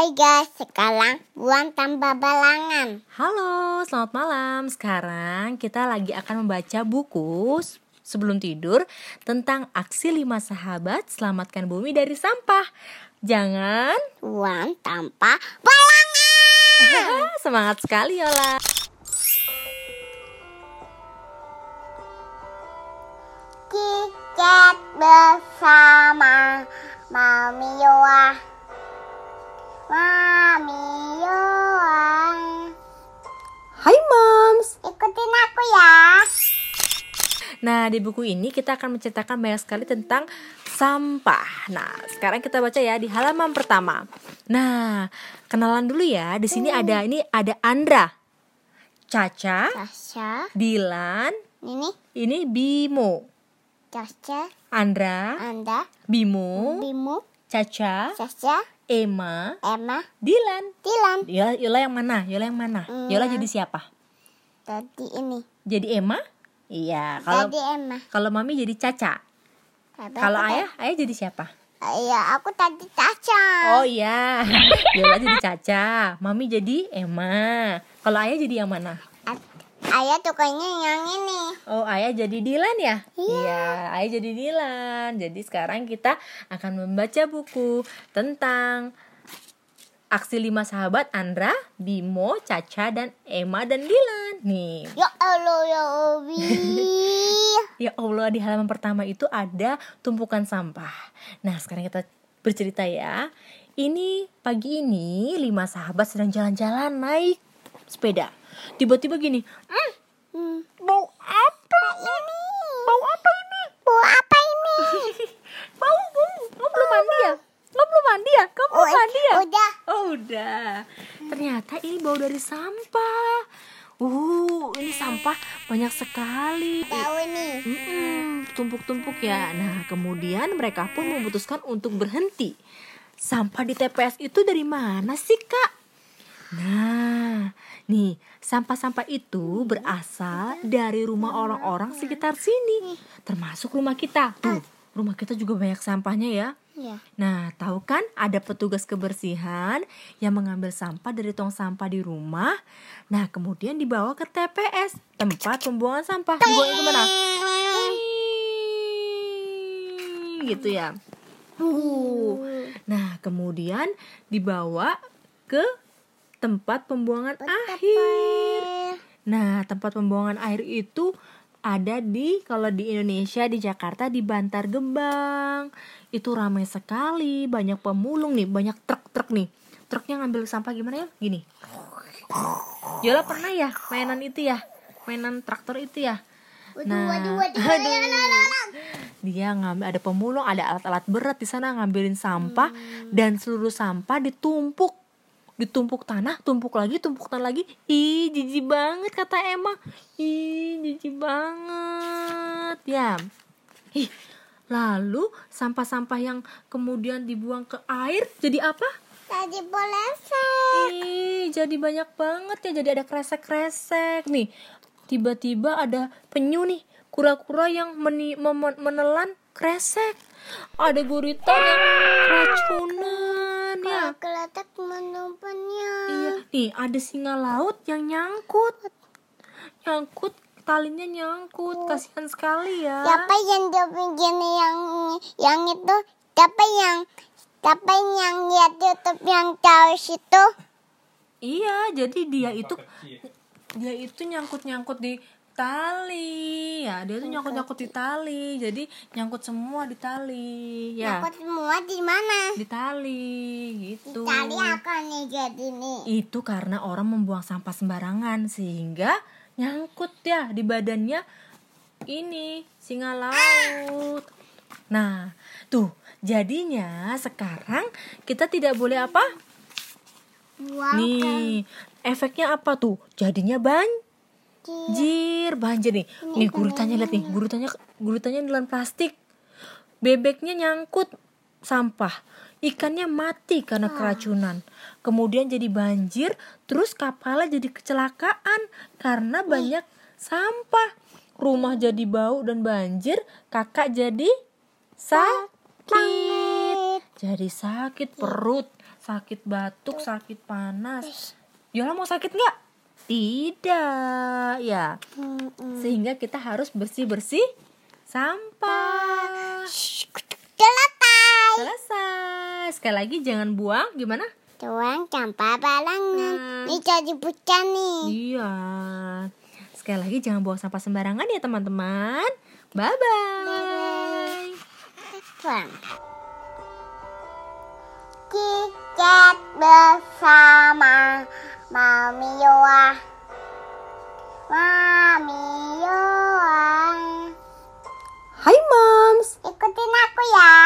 Hai guys, sekarang buang tanpa balangan. Halo, selamat malam. Sekarang kita lagi akan membaca buku sebelum tidur tentang aksi lima sahabat selamatkan bumi dari sampah. Jangan Buang tanpa balangan. semangat sekali Yola. Kiket bersama Nah, di buku ini kita akan menceritakan banyak sekali tentang sampah. Nah, sekarang kita baca ya di halaman pertama. Nah, kenalan dulu ya. Di sini ada ini ada Andra, Caca, Caca, Dilan, ini ini Bimo. Caca, Andra, Anda, Bimo, Bimu, Caca, Caca, Emma, Emma, Dilan. Dilan. Yola, Yola yang mana? Yola yang mana? Hmm. Yola jadi siapa? Tadi ini. Jadi Emma? Iya. Kalau kalau mami jadi Caca. Kalau ayah, ayah jadi siapa? Iya, aku tadi Caca. Oh iya. Yola jadi Caca. Mami jadi Emma. Kalau ayah jadi yang mana? Ayah tukangnya yang ini. Oh, ayah jadi Dilan ya? Iya. ayah jadi Dilan. Jadi sekarang kita akan membaca buku tentang aksi lima sahabat Andra, Bimo, Caca, dan Emma dan Dilan. Nih, Ya Allah ya Obi. Ya Allah di halaman pertama itu ada tumpukan sampah. Nah sekarang kita bercerita ya. Ini pagi ini lima sahabat sedang jalan-jalan naik sepeda. Tiba-tiba gini, "Hmm, hmm. bau apa ini? Bau apa ini? Bu apa ini? Bau, bau. Lo belum mandi ya? Lo belum mandi ya? Kamu belum mandi ya? Udah. Oh udah. Ternyata ini bau dari sampah. Uh, ini sampah banyak sekali. Tahu nih. Tumpuk-tumpuk ya. Nah, kemudian mereka pun memutuskan untuk berhenti. Sampah di TPS itu dari mana sih, Kak? Nah, nih, sampah-sampah itu berasal dari rumah orang-orang sekitar sini, termasuk rumah kita. Tuh, rumah kita juga banyak sampahnya ya. Ya. Nah, tahu kan ada petugas kebersihan yang mengambil sampah dari tong sampah di rumah. Nah, kemudian dibawa ke TPS, tempat pembuangan sampah. Dibawa ke mana? Gitu ya. Uh. Nah, kemudian dibawa ke tempat pembuangan akhir. Nah, tempat pembuangan air itu ada di kalau di Indonesia di Jakarta di Bantar Gebang. Itu ramai sekali, banyak pemulung nih, banyak truk-truk nih. Truknya ngambil sampah gimana ya? Gini. Yola pernah ya mainan itu ya? Mainan traktor itu ya? Nah, waduh, waduh, aduh. dia ngambil ada pemulung, ada alat-alat berat di sana ngambilin sampah dan seluruh sampah ditumpuk ditumpuk tanah, tumpuk lagi, tumpuk tanah lagi. Ih, jijik banget kata Emma. Ih, jijik banget. Ya. Ih, lalu sampah-sampah yang kemudian dibuang ke air jadi apa? Tadi boleh Ih, jadi banyak banget ya. Jadi ada kresek-kresek nih. Tiba-tiba ada penyu nih, kura-kura yang meni- menelan kresek. Ada gurita yang keracunan ya. Keletak menumpangnya. Iya, nih ada singa laut yang nyangkut. Nyangkut, talinya nyangkut. Kasihan sekali ya. Siapa yang dia bikin yang yang itu? Siapa yang siapa yang lihat YouTube yang tahu situ? Iya, jadi dia itu dia itu nyangkut-nyangkut di tali. Ya, dia tuh nyangkut-nyangkut di tali. Jadi nyangkut semua di tali. Ya, Aku semua di mana? di tali gitu. Tadi akan nih jadi nih. Itu karena orang membuang sampah sembarangan sehingga nyangkut ya di badannya ini singa laut. Nah, tuh jadinya sekarang kita tidak boleh apa? Buang Nih, efeknya apa tuh? Jadinya banjir, banjir nih. Nih guritanya lihat nih, guritanya guritanya nelan plastik. Bebeknya nyangkut sampah. Ikannya mati karena keracunan. Kemudian jadi banjir, terus kapalnya jadi kecelakaan karena banyak sampah. Rumah jadi bau dan banjir, kakak jadi sakit. Jadi sakit perut, sakit batuk, sakit panas. Yola mau sakit nggak? Tidak, ya. Sehingga kita harus bersih-bersih sampah. Selesai. Selesai. Sekali lagi jangan buang gimana? Tuang sampah balangan. Hmm. Ini jadi nih. Iya. Sekali lagi jangan buang sampah sembarangan ya teman-teman. Bye bye. Tuang. Kicat bersama 妈咪哟啊，mami ah. yo ah. Hi, moms! Ikutin ako yan.